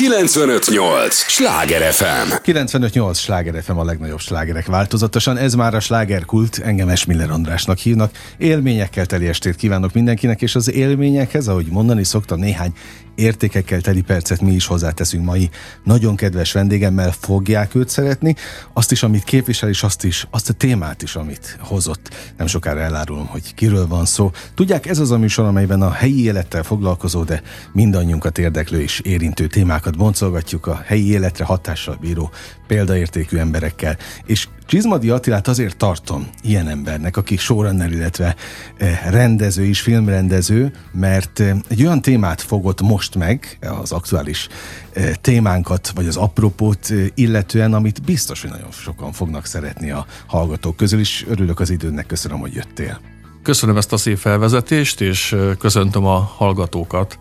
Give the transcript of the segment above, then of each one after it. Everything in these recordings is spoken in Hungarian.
958! Sláger FM! 958! Sláger FM a legnagyobb slágerek változatosan. Ez már a slágerkult, engem Esmiller Andrásnak hívnak. Élményekkel teli estét kívánok mindenkinek, és az élményekhez, ahogy mondani szoktam, néhány értékekkel teli percet mi is hozzáteszünk mai nagyon kedves vendégemmel, fogják őt szeretni, azt is, amit képvisel, és azt is, azt a témát is, amit hozott. Nem sokára elárulom, hogy kiről van szó. Tudják, ez az a műsor, amelyben a helyi élettel foglalkozó, de mindannyiunkat érdeklő és érintő témákat boncolgatjuk a helyi életre hatással bíró példaértékű emberekkel. És Csizmadi Attilát azért tartom ilyen embernek, aki showrunner, illetve eh, rendező is, filmrendező, mert eh, egy olyan témát fogott most meg, az aktuális eh, témánkat, vagy az apropót illetően, amit biztos, hogy nagyon sokan fognak szeretni a hallgatók közül, is örülök az időnek, köszönöm, hogy jöttél. Köszönöm ezt a szép felvezetést, és köszöntöm a hallgatókat.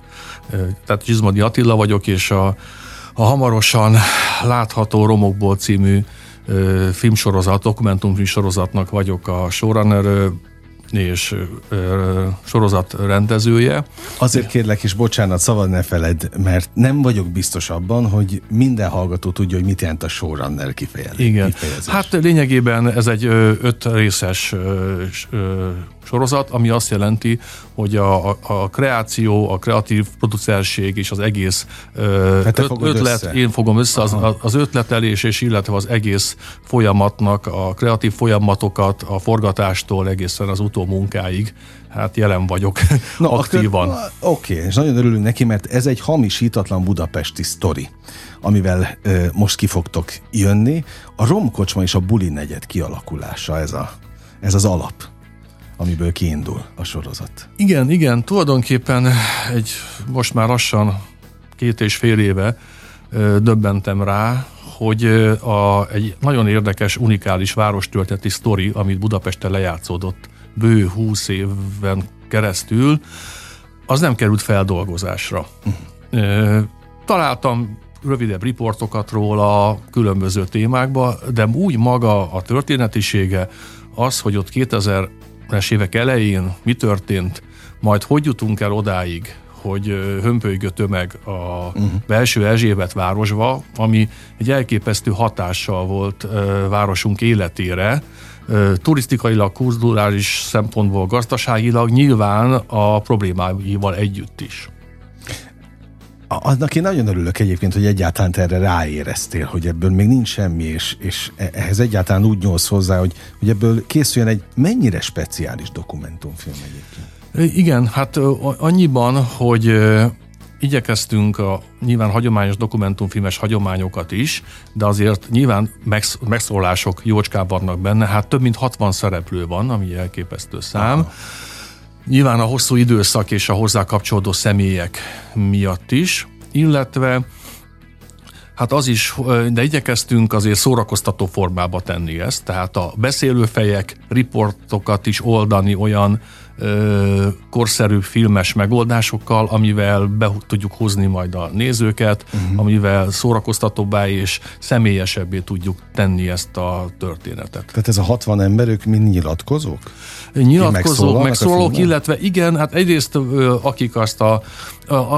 Tehát Csizmadi Attila vagyok, és a, a hamarosan látható Romokból című filmsorozat, dokumentumfilm sorozatnak vagyok a showrunner és ö, sorozat rendezője. Azért kérlek, és bocsánat, szabad ne feled, mert nem vagyok biztos abban, hogy minden hallgató tudja, hogy mit jelent a showrunner kifejezés. Igen. Kifejezés. Hát lényegében ez egy öt részes sorozat, ami azt jelenti, hogy a, a, a kreáció, a kreatív producerség és az egész hát öt, ötlet, össze. én fogom össze az, az ötletelés és illetve az egész folyamatnak, a kreatív folyamatokat, a forgatástól egészen az utómunkáig hát jelen vagyok Na, aktívan. Oké, okay, és nagyon örülünk neki, mert ez egy hamisítatlan budapesti sztori, amivel ö, most ki fogtok jönni. A romkocsma és a buli negyed kialakulása, ez, a, ez az alap amiből kiindul a sorozat. Igen, igen, tulajdonképpen egy most már lassan két és fél éve döbbentem rá, hogy a, egy nagyon érdekes, unikális várostölteti sztori, amit Budapesten lejátszódott bő húsz éven keresztül, az nem került feldolgozásra. Uh-huh. Találtam rövidebb riportokat róla különböző témákba, de úgy maga a történetisége, az, hogy ott 2000 es évek elején mi történt, majd hogy jutunk el odáig, hogy hömpölygő tömeg a uh-huh. belső Erzsébet városba, ami egy elképesztő hatással volt városunk életére, turisztikailag, kulturális szempontból, gazdaságilag, nyilván a problémáival együtt is. Annak én nagyon örülök egyébként, hogy egyáltalán erre ráéreztél, hogy ebből még nincs semmi, és, és e- ehhez egyáltalán úgy nyolsz hozzá, hogy, hogy ebből készüljön egy mennyire speciális dokumentumfilm egyébként. Igen, hát annyiban, hogy igyekeztünk a nyilván hagyományos dokumentumfilmes hagyományokat is, de azért nyilván megszólások jócskán vannak benne, hát több mint 60 szereplő van, ami elképesztő szám. Aha Nyilván a hosszú időszak és a hozzá kapcsolódó személyek miatt is, illetve Hát az is, de igyekeztünk azért szórakoztató formába tenni ezt, tehát a beszélőfejek, riportokat is oldani olyan ö, korszerű filmes megoldásokkal, amivel be tudjuk hozni majd a nézőket, uh-huh. amivel szórakoztatóbbá és személyesebbé tudjuk tenni ezt a történetet. Tehát ez a 60 ember, ők mind nyilatkozók? Nyilatkozók, megszólalók, illetve igen, hát egyrészt akik azt a,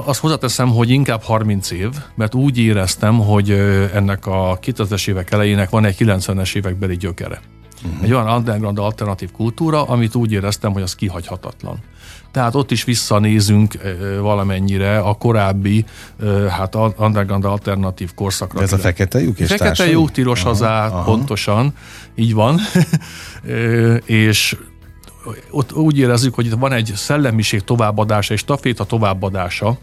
azt hozzáteszem, hogy inkább 30 év, mert úgy éreztem, hogy ennek a 2000-es évek elejének van egy 90-es évekbeli gyökere. Uh-huh. Egy olyan underground alternatív kultúra, amit úgy éreztem, hogy az kihagyhatatlan. Tehát ott is visszanézünk valamennyire a korábbi, hát underground alternatív korszakra. Ez a fekete lyuk és Fekete társai? lyuk, tilos hazá, pontosan, így van. és ott úgy érezzük, hogy itt van egy szellemiség továbbadása és staféta továbbadása,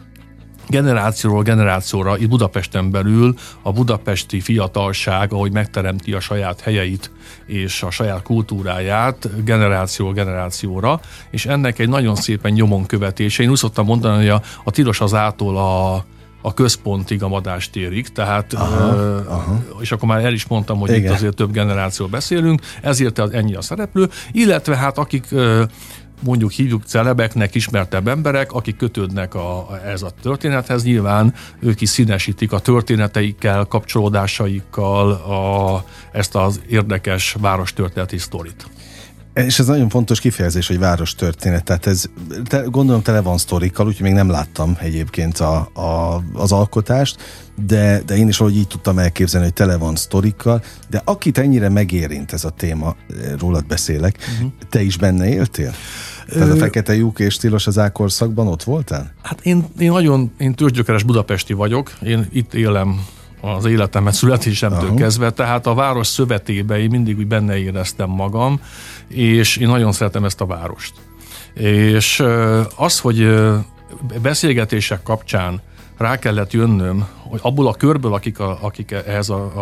generációról generációra itt Budapesten belül a budapesti fiatalság, ahogy megteremti a saját helyeit és a saját kultúráját generáció generációra, és ennek egy nagyon szépen nyomon követése. Én úgy szoktam mondani, hogy a, a tilos az ától a a központig, a madástérig, tehát, aha, ö, aha. és akkor már el is mondtam, hogy Igen. itt azért több generáció beszélünk, ezért ennyi a szereplő, illetve hát akik ö, mondjuk hívjuk celebeknek, ismertebb emberek, akik kötődnek a, ez a történethez, nyilván ők is színesítik a történeteikkel, kapcsolódásaikkal a, ezt az érdekes várostörténeti sztorit. És ez nagyon fontos kifejezés, hogy város történet. Tehát ez te, gondolom tele van sztorikkal, úgyhogy még nem láttam egyébként a, a, az alkotást, de, de én is valahogy így tudtam elképzelni, hogy tele van sztorikkal, de akit ennyire megérint ez a téma, rólad beszélek, uh-huh. te is benne éltél? Tehát a fekete lyuk és stílos az ákorszakban ott voltál? Hát én, én nagyon, én tőzsgyökeres budapesti vagyok, én itt élem az életemet születésemtől uh-huh. kezdve, tehát a város szövetébe én mindig úgy benne éreztem magam, és én nagyon szeretem ezt a várost. És az, hogy beszélgetések kapcsán rá kellett jönnöm, hogy abból a körből, akik, a, akik ehhez a,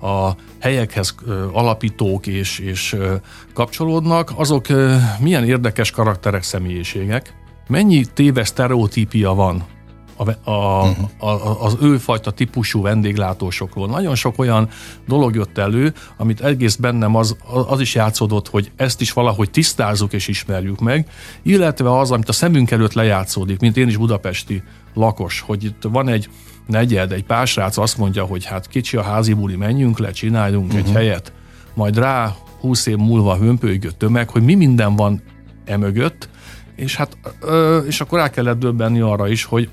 a, a helyekhez alapítók és, és kapcsolódnak, azok milyen érdekes karakterek, személyiségek, mennyi téves sztereotípia van a, a, a, az őfajta típusú vendéglátósokról. Nagyon sok olyan dolog jött elő, amit egész bennem az, az is játszódott, hogy ezt is valahogy tisztázzuk és ismerjük meg, illetve az, amit a szemünk előtt lejátszódik, mint én is budapesti lakos, hogy itt van egy negyed, egy pásrác azt mondja, hogy hát kicsi a házi buli, menjünk le, csináljunk uh-huh. egy helyet, majd rá húsz év múlva hömpölygő tömeg, hogy mi minden van emögött, és hát, ö, és akkor rá kellett döbbenni arra is, hogy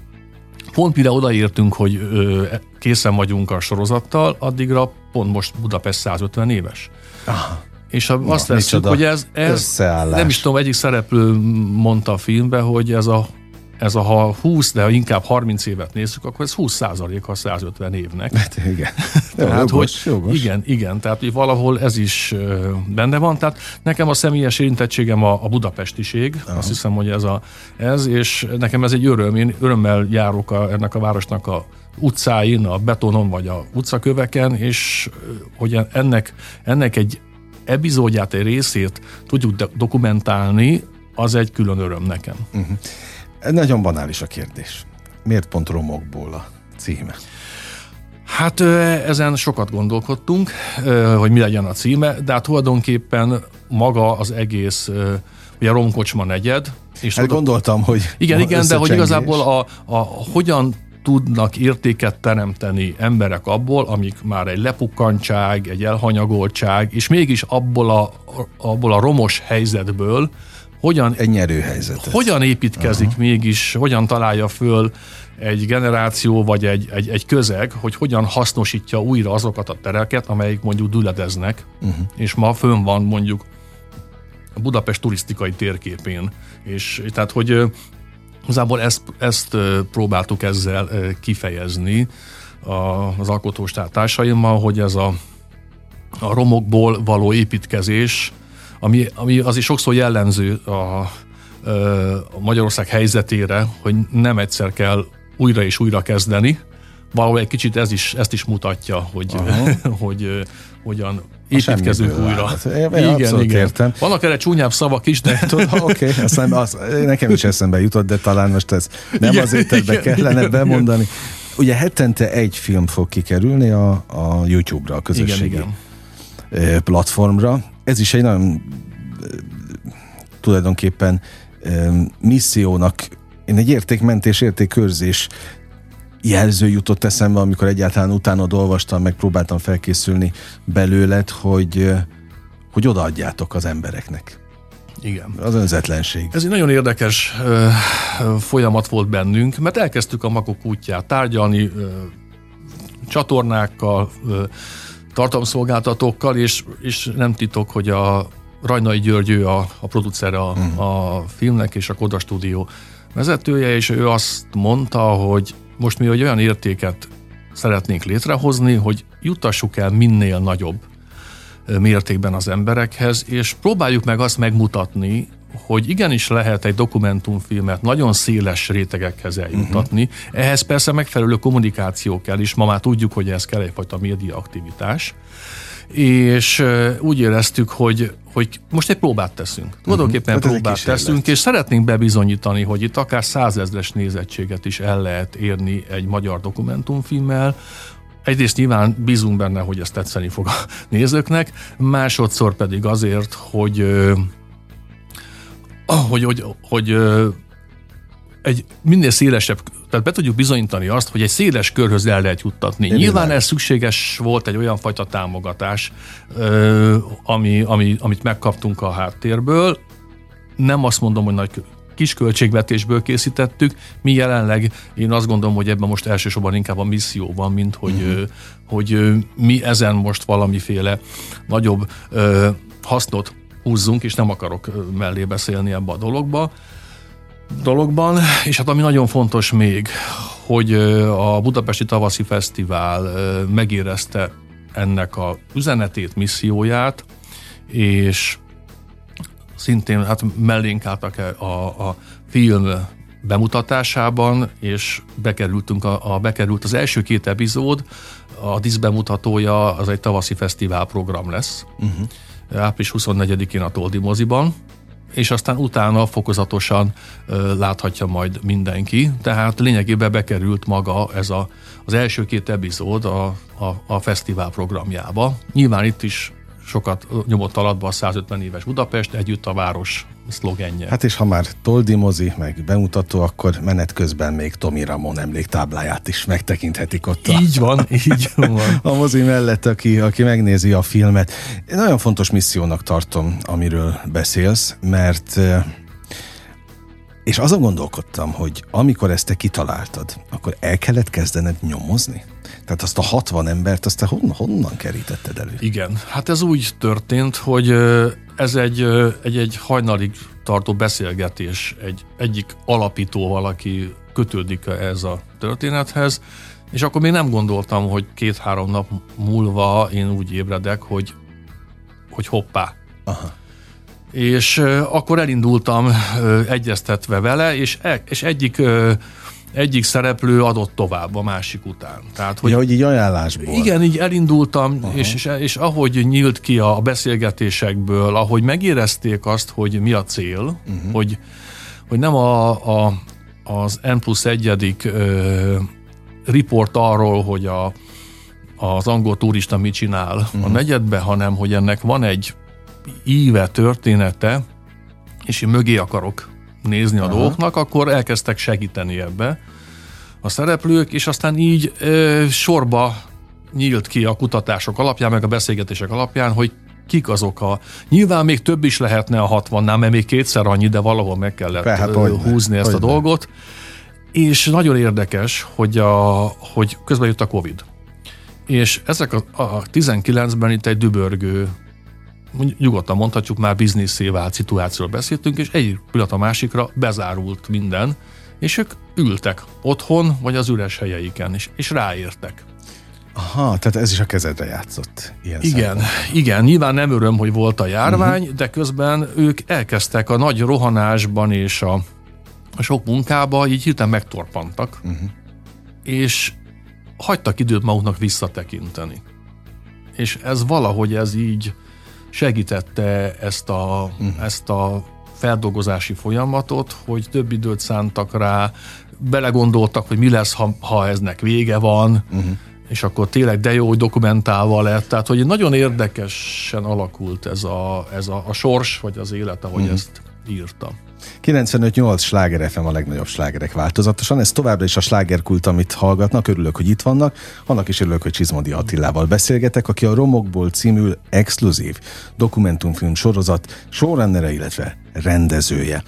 pont mire odaértünk, hogy ö, készen vagyunk a sorozattal, addigra pont most Budapest 150 éves. Aha. És ha azt veszük, hogy ez, ez nem is tudom, egyik szereplő mondta a filmbe, hogy ez a ez a ha 20, de ha inkább 30 évet nézzük, akkor ez 20 százalék a 150 évnek. Hát igen. tehát, jogos, hogy, jogos. Igen, igen, tehát hogy valahol ez is benne van. Tehát nekem a személyes érintettségem a, a budapestiség, Aha. azt hiszem, hogy ez, a, ez, és nekem ez egy öröm, én örömmel járok a, ennek a városnak a utcáin, a betonon vagy a utcaköveken, és hogy ennek, ennek egy epizódját, egy részét tudjuk dokumentálni, az egy külön öröm nekem. Uh-huh. Nagyon banális a kérdés. Miért pont romokból a címe? Hát ezen sokat gondolkodtunk, hogy mi legyen a címe, de hát tulajdonképpen maga az egész, ugye Romkocsma negyed. És hát oda, gondoltam, hogy Igen, igen, de hogy igazából a, a, hogyan tudnak értéket teremteni emberek abból, amik már egy lepukkantság, egy elhanyagoltság, és mégis abból a, abból a romos helyzetből hogyan, egy nyerőhelyzet. Hogyan építkezik uh-huh. mégis, hogyan találja föl egy generáció vagy egy, egy, egy közeg, hogy hogyan hasznosítja újra azokat a tereket, amelyik mondjuk düledeznek, uh-huh. és ma fönn van mondjuk a Budapest turisztikai térképén. És tehát, hogy igazából ezt, ezt próbáltuk ezzel kifejezni az alkotóstártársaimmal, hogy ez a, a romokból való építkezés, ami, ami azért sokszor jellemző a, a Magyarország helyzetére, hogy nem egyszer kell újra és újra kezdeni, valahol egy kicsit ez is, ezt is mutatja, hogy, hogy hogyan építkezünk újra. Hát, én igen, igen. Értem. Vannak erre csúnyább szavak is, de... Oké, okay, az, nekem is eszembe jutott, de talán most ez nem igen, azért ebbe kellene igen, bemondani. Igen. Ugye hetente egy film fog kikerülni a, a YouTube-ra, a közösségi igen, igen. platformra ez is egy nagyon tulajdonképpen missziónak, én egy értékmentés, értékkörzés jelző jutott eszembe, amikor egyáltalán utána olvastam, megpróbáltam felkészülni belőled, hogy, hogy odaadjátok az embereknek. Igen. Az önzetlenség. Ez egy nagyon érdekes ö, folyamat volt bennünk, mert elkezdtük a maguk útját tárgyalni ö, csatornákkal, ö, tartalomszolgáltatókkal, és, és nem titok, hogy a Rajnai Györgyő a, a producer a, uh-huh. a filmnek és a Koda Stúdió vezetője, és ő azt mondta, hogy most mi egy olyan értéket szeretnénk létrehozni, hogy jutassuk el minél nagyobb mértékben az emberekhez, és próbáljuk meg azt megmutatni, hogy igenis lehet egy dokumentumfilmet nagyon széles rétegekhez eljuttatni. Uh-huh. Ehhez persze megfelelő kommunikáció kell is, ma már tudjuk, hogy ez kell egyfajta média aktivitás és úgy éreztük, hogy, hogy most egy próbát teszünk. Mhm. Tulajdonképpen uh-huh. próbát teszünk, és szeretnénk bebizonyítani, hogy itt akár százezres nézettséget is el lehet érni egy magyar dokumentumfilmmel, Egyrészt nyilván bízunk benne, hogy ez tetszeni fog a nézőknek, másodszor pedig azért, hogy hogy, hogy, hogy egy minél szélesebb tehát be tudjuk bizonyítani azt, hogy egy széles körhöz el lehet juttatni. Én Nyilván ez szükséges volt egy olyan fajta támogatás, ami, ami, amit megkaptunk a háttérből. Nem azt mondom, hogy nagy kis költségvetésből készítettük. Mi jelenleg, én azt gondolom, hogy ebben most elsősorban inkább a misszió van, mint hogy, uh-huh. hogy mi ezen most valamiféle nagyobb hasznot húzzunk, és nem akarok mellé beszélni ebbe a dologba dologban, és hát ami nagyon fontos még, hogy a Budapesti Tavaszi Fesztivál megérezte ennek a üzenetét, misszióját, és szintén hát mellénk álltak a, a film bemutatásában, és bekerültünk a, a, bekerült az első két epizód, a diszbemutatója az egy tavaszi fesztivál program lesz. Uh-huh. Április 24-én a Toldi moziban, és aztán utána fokozatosan láthatja majd mindenki. Tehát lényegében bekerült maga ez a, az első két epizód a, a, a fesztivál programjába. Nyilván itt is sokat nyomott alatba a 150 éves Budapest, együtt a város szlogenje. Hát és ha már Toldi mozi, meg bemutató, akkor menet közben még Tomi Ramon emléktábláját is megtekinthetik ott. A, így van, így van. A mozi mellett, aki, aki megnézi a filmet. Én nagyon fontos missziónak tartom, amiről beszélsz, mert és azon gondolkodtam, hogy amikor ezt te kitaláltad, akkor el kellett kezdened nyomozni? Tehát azt a 60 embert, azt te honnan, honnan kerítetted elő? Igen, hát ez úgy történt, hogy ez egy, egy, egy hajnalig tartó beszélgetés egy, egyik alapítóval, aki kötődik ez a történethez, és akkor még nem gondoltam, hogy két-három nap múlva én úgy ébredek, hogy, hogy hoppá. Aha. És akkor elindultam egyeztetve vele, és, e, és egyik egyik szereplő adott tovább a másik után. Tehát, hogy, ja, hogy így ajánlásból. Igen, így elindultam, és, és, és ahogy nyílt ki a beszélgetésekből, ahogy megérezték azt, hogy mi a cél, uh-huh. hogy, hogy nem a, a, az N plusz egyedik ö, report arról, hogy a, az angol turista mit csinál uh-huh. a mhm. negyedbe, hanem hogy ennek van egy íve, története, és én mögé akarok nézni a Aha. dolgoknak, akkor elkezdtek segíteni ebbe a szereplők, és aztán így ö, sorba nyílt ki a kutatások alapján, meg a beszélgetések alapján, hogy kik azok a... Nyilván még több is lehetne a 60-nál, mert még kétszer annyi, de valahol meg kellett hát, húzni ezt a dolgot. És nagyon érdekes, hogy, a, hogy közben jött a Covid. És ezek a, a 19-ben itt egy dübörgő nyugodtan mondhatjuk, már bizniszé vált szituációról beszéltünk, és egy pillanat a másikra bezárult minden, és ők ültek otthon, vagy az üres helyeiken, és, és ráértek. Aha, tehát ez is a kezedre játszott. Ilyen igen, szemben. igen, nyilván nem öröm, hogy volt a járvány, uh-huh. de közben ők elkezdtek a nagy rohanásban és a, a sok munkába, így hirtelen megtorpantak, uh-huh. és hagytak időt maguknak visszatekinteni. És ez valahogy ez így segítette ezt a, uh-huh. ezt a feldolgozási folyamatot, hogy több időt szántak rá, belegondoltak, hogy mi lesz, ha, ha eznek vége van, uh-huh. és akkor tényleg de jó, hogy dokumentálva lett. Tehát, hogy nagyon érdekesen alakult ez a, ez a, a sors, vagy az élet, ahogy uh-huh. ezt írtam. 95-8 sláger FM a legnagyobb slágerek változatosan. Ez továbbra is a slágerkult, amit hallgatnak. Örülök, hogy itt vannak. Annak is örülök, hogy Csizmodi Attilával beszélgetek, aki a Romokból című exkluzív dokumentumfilm sorozat showrunnere, illetve rendezője.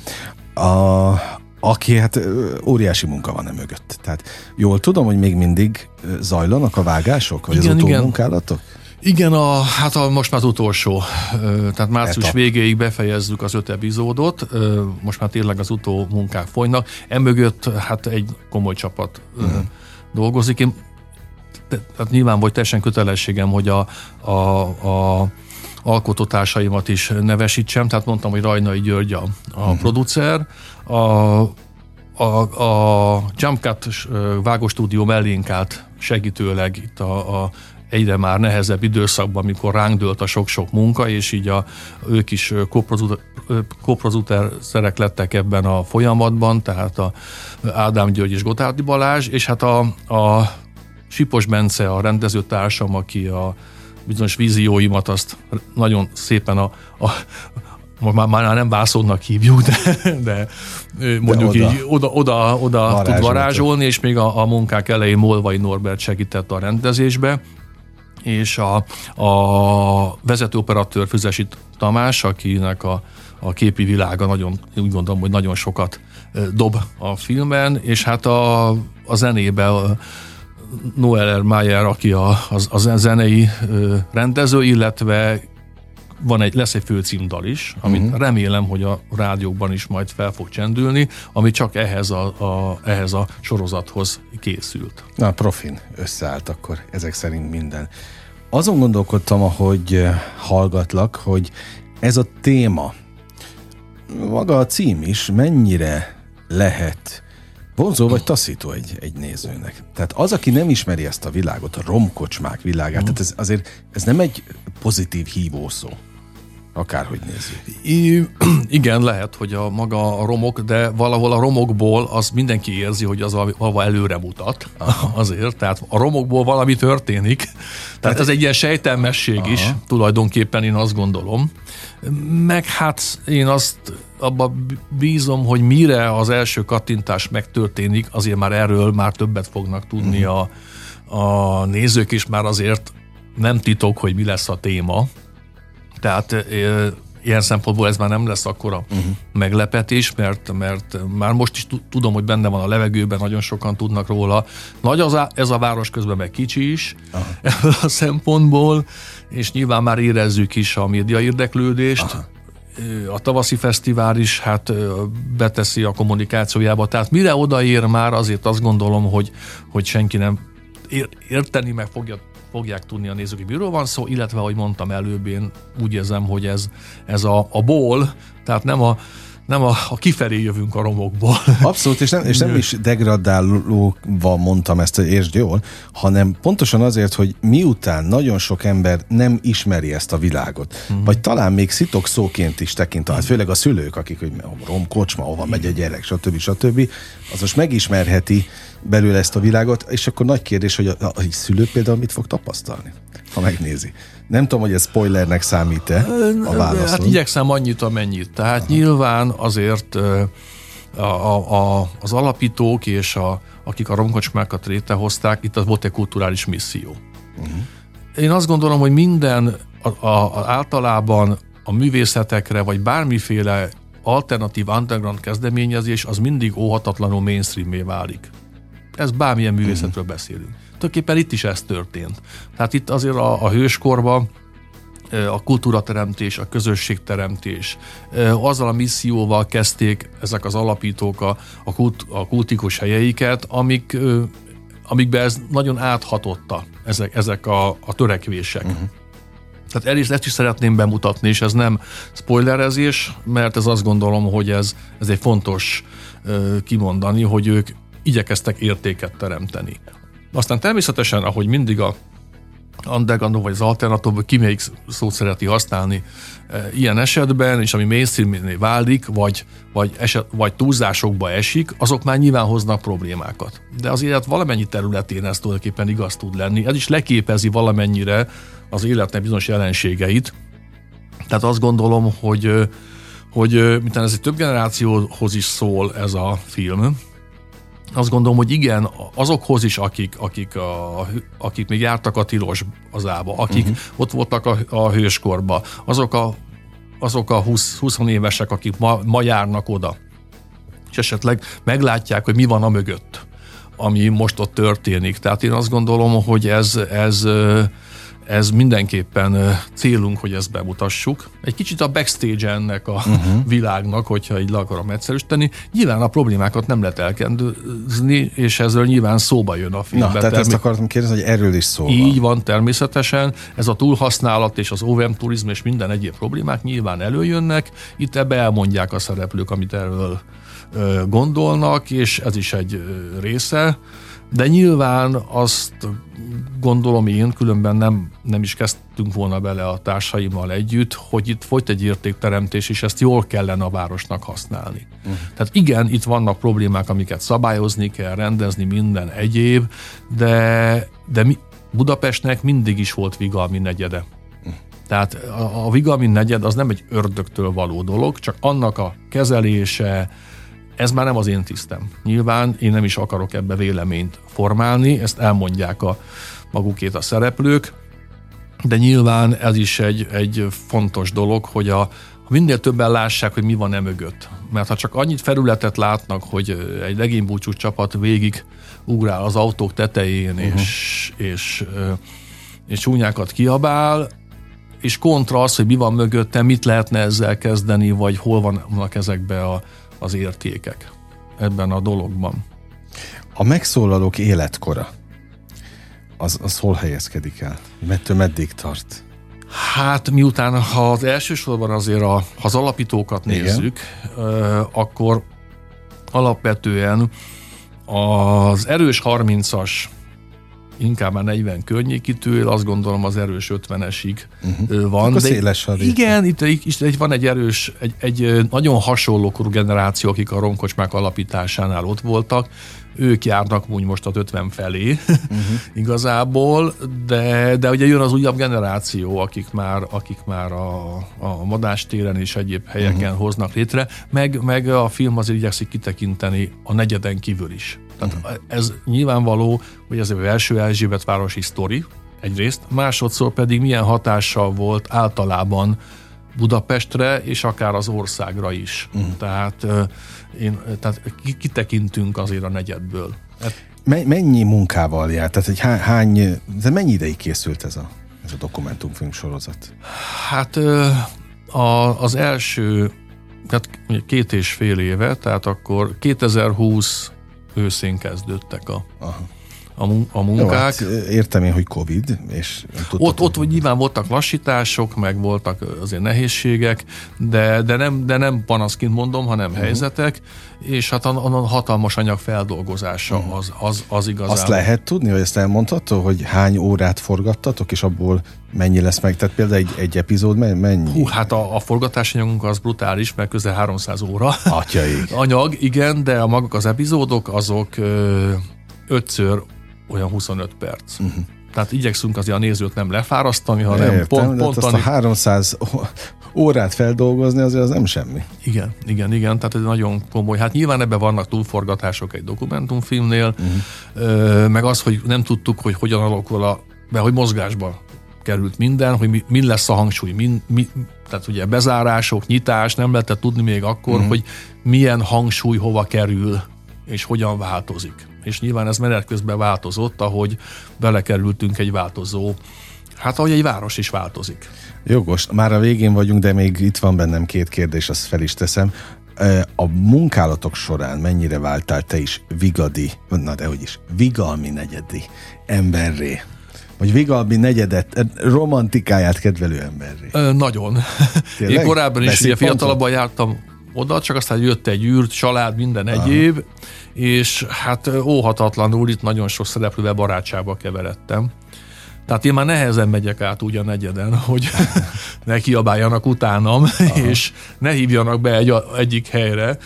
A, aki hát óriási munka van e mögött. Tehát jól tudom, hogy még mindig zajlanak a vágások, vagy igen, az utómunkálatok? Igen. Igen, a, hát a, most már az utolsó, tehát március Etap. végéig befejezzük az öt epizódot, most már tényleg az utó munkák folynak. Emögött hát egy komoly csapat uh-huh. dolgozik. Én, tehát nyilván vagy teljesen kötelességem, hogy a, a, a alkotótársaimat is nevesítsem, tehát mondtam, hogy Rajnai György a, a uh-huh. producer, a, a, a Jumpcut vágóstúdió mellénk állt segítőleg itt a, a egyre már nehezebb időszakban, amikor ránk dőlt a sok-sok munka, és így a, ők is koproducerek lettek ebben a folyamatban, tehát a Ádám György és Gotárdi Balázs, és hát a, a Sipos Bence, a rendezőtársam, aki a bizonyos vízióimat azt nagyon szépen a, a most már, már nem vászonnak hívjuk, de, de mondjuk de oda. így oda, oda, oda tud varázsolni, és még a, a munkák elején Molvai Norbert segített a rendezésbe, és a, a vezető operatőr Füzesi Tamás, akinek a, a képi világa nagyon, úgy gondolom, hogy nagyon sokat dob a filmen, és hát a, a zenébe Noel. Mayer, aki a, az, az zenei rendező, illetve van egy, lesz egy főcímdal is, amit uh-huh. remélem, hogy a rádiókban is majd fel fog csendülni, ami csak ehhez a, a, ehhez a sorozathoz készült. Na, profin összeállt akkor ezek szerint minden. Azon gondolkodtam, ahogy hallgatlak, hogy ez a téma, maga a cím is mennyire lehet vonzó vagy taszító egy, egy nézőnek. Tehát az, aki nem ismeri ezt a világot, a romkocsmák világát, mm. tehát ez azért ez nem egy pozitív hívószó. Akárhogy nézzük. I, igen, lehet, hogy a maga a romok, de valahol a romokból az mindenki érzi, hogy az valahol előre mutat. Azért, tehát a romokból valami történik. Tehát, tehát ez egy ilyen sejtelmesség Aha. is, tulajdonképpen én azt gondolom. Meg hát én azt abba bízom, hogy mire az első kattintás megtörténik, azért már erről már többet fognak tudni uh-huh. a, a nézők is, már azért nem titok, hogy mi lesz a téma. Tehát ilyen szempontból ez már nem lesz akkora uh-huh. meglepetés, mert, mert már most is tudom, hogy benne van a levegőben, nagyon sokan tudnak róla. Nagy az a, ez a város közben meg kicsi is Aha. ebből a szempontból, és nyilván már érezzük is a média érdeklődést. Aha. A tavaszi fesztivál is hát beteszi a kommunikációjába, tehát mire odaér már, azért azt gondolom, hogy, hogy senki nem érteni meg fogja fogják tudni a nézők, hogy miről van szó, illetve, ahogy mondtam előbb, én úgy érzem, hogy ez, ez a, a ból, tehát nem a, nem a, a kifelé jövünk a romokból. Abszolút, és nem, és nem is degradálóval mondtam ezt, hogy értsd jól, hanem pontosan azért, hogy miután nagyon sok ember nem ismeri ezt a világot, uh-huh. vagy talán még szitok szóként is tekint, hát főleg a szülők, akik, hogy rom, kocsma, hova megy a gyerek, stb. stb. az most megismerheti belőle ezt a világot, és akkor nagy kérdés, hogy a, a, a szülő például mit fog tapasztalni, ha megnézi. Nem tudom, hogy ez spoilernek számít-e a válaszon. Hát igyekszem annyit, amennyit. Tehát Aha. nyilván azért a, a, a, az alapítók és a, akik a romkocsmákat létrehozták, itt az volt egy kulturális misszió. Uh-huh. Én azt gondolom, hogy minden a, a, a, általában a művészetekre, vagy bármiféle alternatív underground kezdeményezés, az mindig óhatatlanul mainstreamé válik. Ez bármilyen művészetről uh-huh. beszélünk. Tulajdonképpen itt is ez történt. Tehát itt azért a, a hőskorban a kultúrateremtés, a közösségteremtés. Azzal a misszióval kezdték ezek az alapítók a, a, kult, a kultikus helyeiket, amik, amikbe ez nagyon áthatotta, ezek, ezek a, a törekvések. Uh-huh. Tehát el is, ezt is szeretném bemutatni, és ez nem spoilerezés, mert ez azt gondolom, hogy ez, ez egy fontos kimondani, hogy ők igyekeztek értéket teremteni. Aztán természetesen, ahogy mindig a underground vagy az alternatív, ki melyik szót szereti használni e, ilyen esetben, és ami mainstream válik, vagy, vagy, eset, vagy túlzásokba esik, azok már nyilván hoznak problémákat. De az élet valamennyi területén ez tulajdonképpen igaz tud lenni. Ez is leképezi valamennyire az életnek bizonyos jelenségeit. Tehát azt gondolom, hogy hogy mint ez egy több generációhoz is szól ez a film, azt gondolom, hogy igen, azokhoz is, akik, akik, a, akik még jártak a tilos azába, akik uh-huh. ott voltak a, a hőskorba, azok a, azok a 20, 20 évesek, akik ma, ma járnak oda, és esetleg meglátják, hogy mi van a mögött, ami most ott történik. Tehát én azt gondolom, hogy ez, ez ez mindenképpen célunk, hogy ezt bemutassuk. Egy kicsit a backstage ennek a uh-huh. világnak, hogyha így le akarom egyszerűsíteni. Nyilván a problémákat nem lehet elkendőzni, és ezzel nyilván szóba jön a filmben. Na, tehát Termi- ezt akartam kérdezni, hogy erről is szó Így van, természetesen. Ez a túlhasználat és az OVM turizm és minden egyéb problémák nyilván előjönnek. Itt ebbe elmondják a szereplők, amit erről gondolnak, és ez is egy része. De nyilván azt gondolom én, különben nem, nem is kezdtünk volna bele a társaimmal együtt, hogy itt folyt egy értékteremtés, és ezt jól kellene a városnak használni. Uh-huh. Tehát igen, itt vannak problémák, amiket szabályozni kell, rendezni, minden egyéb, de, de mi, Budapestnek mindig is volt viga a mi negyede. Tehát a, a Vigalmin negyed az nem egy ördögtől való dolog, csak annak a kezelése, ez már nem az én tisztem. Nyilván én nem is akarok ebbe véleményt formálni, ezt elmondják a magukét a szereplők, de nyilván ez is egy, egy fontos dolog, hogy a, minél többen lássák, hogy mi van e mögött. Mert ha csak annyit felületet látnak, hogy egy legénybúcsú csapat végig ugrál az autók tetején, uh-huh. és, és, és csúnyákat kiabál, és kontra az, hogy mi van mögötte, mit lehetne ezzel kezdeni, vagy hol vannak ezekbe a, az értékek ebben a dologban. A megszólalók életkora, az, az hol helyezkedik el? Mettől meddig tart? Hát miután, ha az elsősorban azért a, ha az alapítókat nézzük, Igen. akkor alapvetően az erős 30-as inkább már 40 környékitől, azt gondolom az erős 50-esig uh-huh. van. Akkor de széles Igen, itt, itt, itt van egy erős, egy, egy nagyon hasonló korú generáció, akik a ronkocsmák alapításánál ott voltak, ők járnak úgy most a 50 felé uh-huh. igazából, de, de ugye jön az újabb generáció, akik már, akik már a, a madástéren és egyéb helyeken uh-huh. hoznak létre, meg, meg a film azért igyekszik kitekinteni a negyeden kívül is. Tehát uh-huh. ez nyilvánvaló, hogy ez egy első Erzsébet városi sztori, egyrészt, másodszor pedig milyen hatással volt általában Budapestre, és akár az országra is. Uh-huh. Tehát, én, tehát kitekintünk azért a negyedből. Hát, mennyi munkával járt? Tehát egy hány, de mennyi ideig készült ez a, ez a dokumentumfilm sorozat? Hát a, az első, tehát két és fél éve, tehát akkor 2020 őszén kezdődtek a, Aha a, a munkák. Jó, hát értem én, hogy Covid, és ott, ott hogy nyilván voltak lassítások, meg voltak azért nehézségek, de, de, nem, de nem panaszként mondom, hanem uh-huh. helyzetek, és hát a, a hatalmas anyag feldolgozása uh-huh. az, az, az igazán. Azt lehet tudni, hogy ezt elmondható, hogy hány órát forgattatok, és abból mennyi lesz meg? Tehát például egy, egy epizód mennyi? Hú, hát a, a forgatási anyagunk az brutális, mert közel 300 óra. Atyaik. Anyag, igen, de a maguk az epizódok, azok ö, ötször olyan 25 perc. Uh-huh. Tehát igyekszünk azért a nézőt nem lefárasztani, hanem Értem, pont, pont azt a 300 órát feldolgozni azért az nem semmi. Igen, igen, igen, tehát ez nagyon komoly. Hát nyilván ebben vannak túlforgatások egy dokumentumfilmnél, uh-huh. meg az, hogy nem tudtuk, hogy hogyan alakul a, mert hogy mozgásba került minden, hogy mi, mi lesz a hangsúly, mi, mi, tehát ugye bezárások, nyitás, nem lehetett tudni még akkor, uh-huh. hogy milyen hangsúly hova kerül, és hogyan változik és nyilván ez menet közben változott, ahogy belekerültünk egy változó, hát ahogy egy város is változik. Jogos, már a végén vagyunk, de még itt van bennem két kérdés, azt fel is teszem. A munkálatok során mennyire váltál te is vigadi, na de hogy is, vigalmi negyedi emberré? Vagy vigalmi negyedet, romantikáját kedvelő emberré? Ö, nagyon. Tényleg? Én korábban is ugye fiatalabban jártam oda, csak aztán jött egy űrt, család, minden Aha. egyéb, és hát óhatatlanul itt nagyon sok szereplővel barátságba keveredtem. Tehát én már nehezen megyek át úgy a negyeden, hogy ne kiabáljanak utánam, Aha. és ne hívjanak be egy, egyik helyre,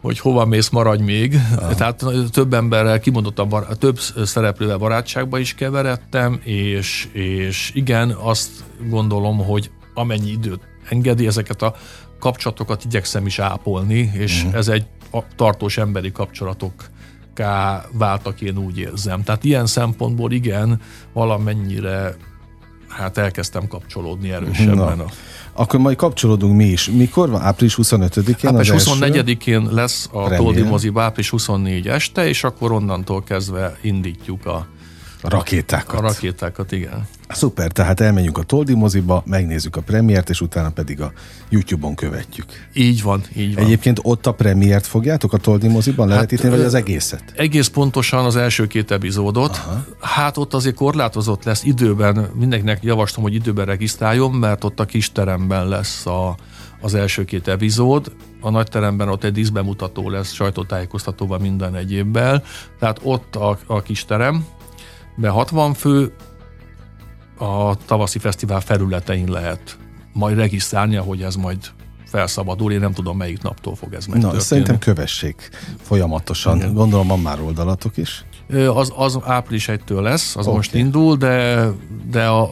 hogy hova mész, maradj még. Aha. Tehát több emberrel, kimondottan bar- több szereplővel barátságba is keveredtem, és, és igen, azt gondolom, hogy amennyi időt engedi ezeket a kapcsolatokat igyekszem is ápolni, és uh-huh. ez egy tartós emberi kapcsolatok váltak, én úgy érzem. Tehát ilyen szempontból igen, valamennyire hát elkezdtem kapcsolódni erősebben. Na. Akkor majd kapcsolódunk mi is. Mikor van? Április 25-én Április 24-én lesz a Tódi moziba, április 24 este, és akkor onnantól kezdve indítjuk a a rakétákat. A rakétákat, igen. Szuper, tehát elmenjünk a Toldi moziba, megnézzük a premiért, és utána pedig a YouTube-on követjük. Így van, így van. Egyébként ott a premiért fogjátok a Toldi moziban levetíteni, hát, vagy az egészet? Egész pontosan az első két epizódot. Aha. Hát ott azért korlátozott lesz időben, mindenkinek javaslom, hogy időben regisztráljon, mert ott a kis teremben lesz a, az első két epizód. A nagy teremben ott egy díszbemutató lesz, sajtótájékoztatóval minden egyébbel. Tehát ott a, a kis terem, be 60 fő, a tavaszi fesztivál felületein lehet majd regisztrálni, hogy ez majd felszabadul. Én nem tudom, melyik naptól fog ez megtörténni. Na, szerintem kövessék folyamatosan. Igen. Gondolom van már oldalatok is. Az, az április 1-től lesz, az okay. most indul, de, de a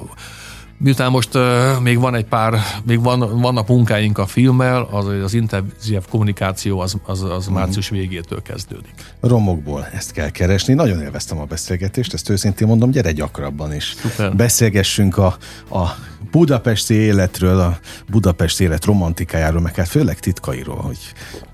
Miután most uh, még van egy pár, még van, vannak munkáink a filmmel, az, az intenzív kommunikáció az, az, az mm. március végétől kezdődik. Romokból ezt kell keresni. Nagyon élveztem a beszélgetést, ezt őszintén mondom, gyere gyakrabban is. Szuper. Beszélgessünk a, a budapesti életről, a Budapest élet romantikájáról, meg hát főleg titkairól, hogy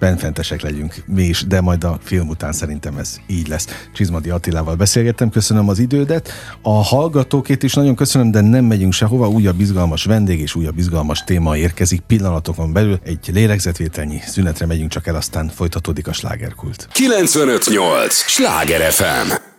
benfentesek legyünk mi is, de majd a film után szerintem ez így lesz. Csizmadi Attilával beszélgettem, köszönöm az idődet. A hallgatókét is nagyon köszönöm, de nem megyünk sehova, újabb izgalmas vendég és újabb izgalmas téma érkezik pillanatokon belül. Egy lélegzetvételnyi szünetre megyünk csak el, aztán folytatódik a slágerkult. 958! Sláger FM!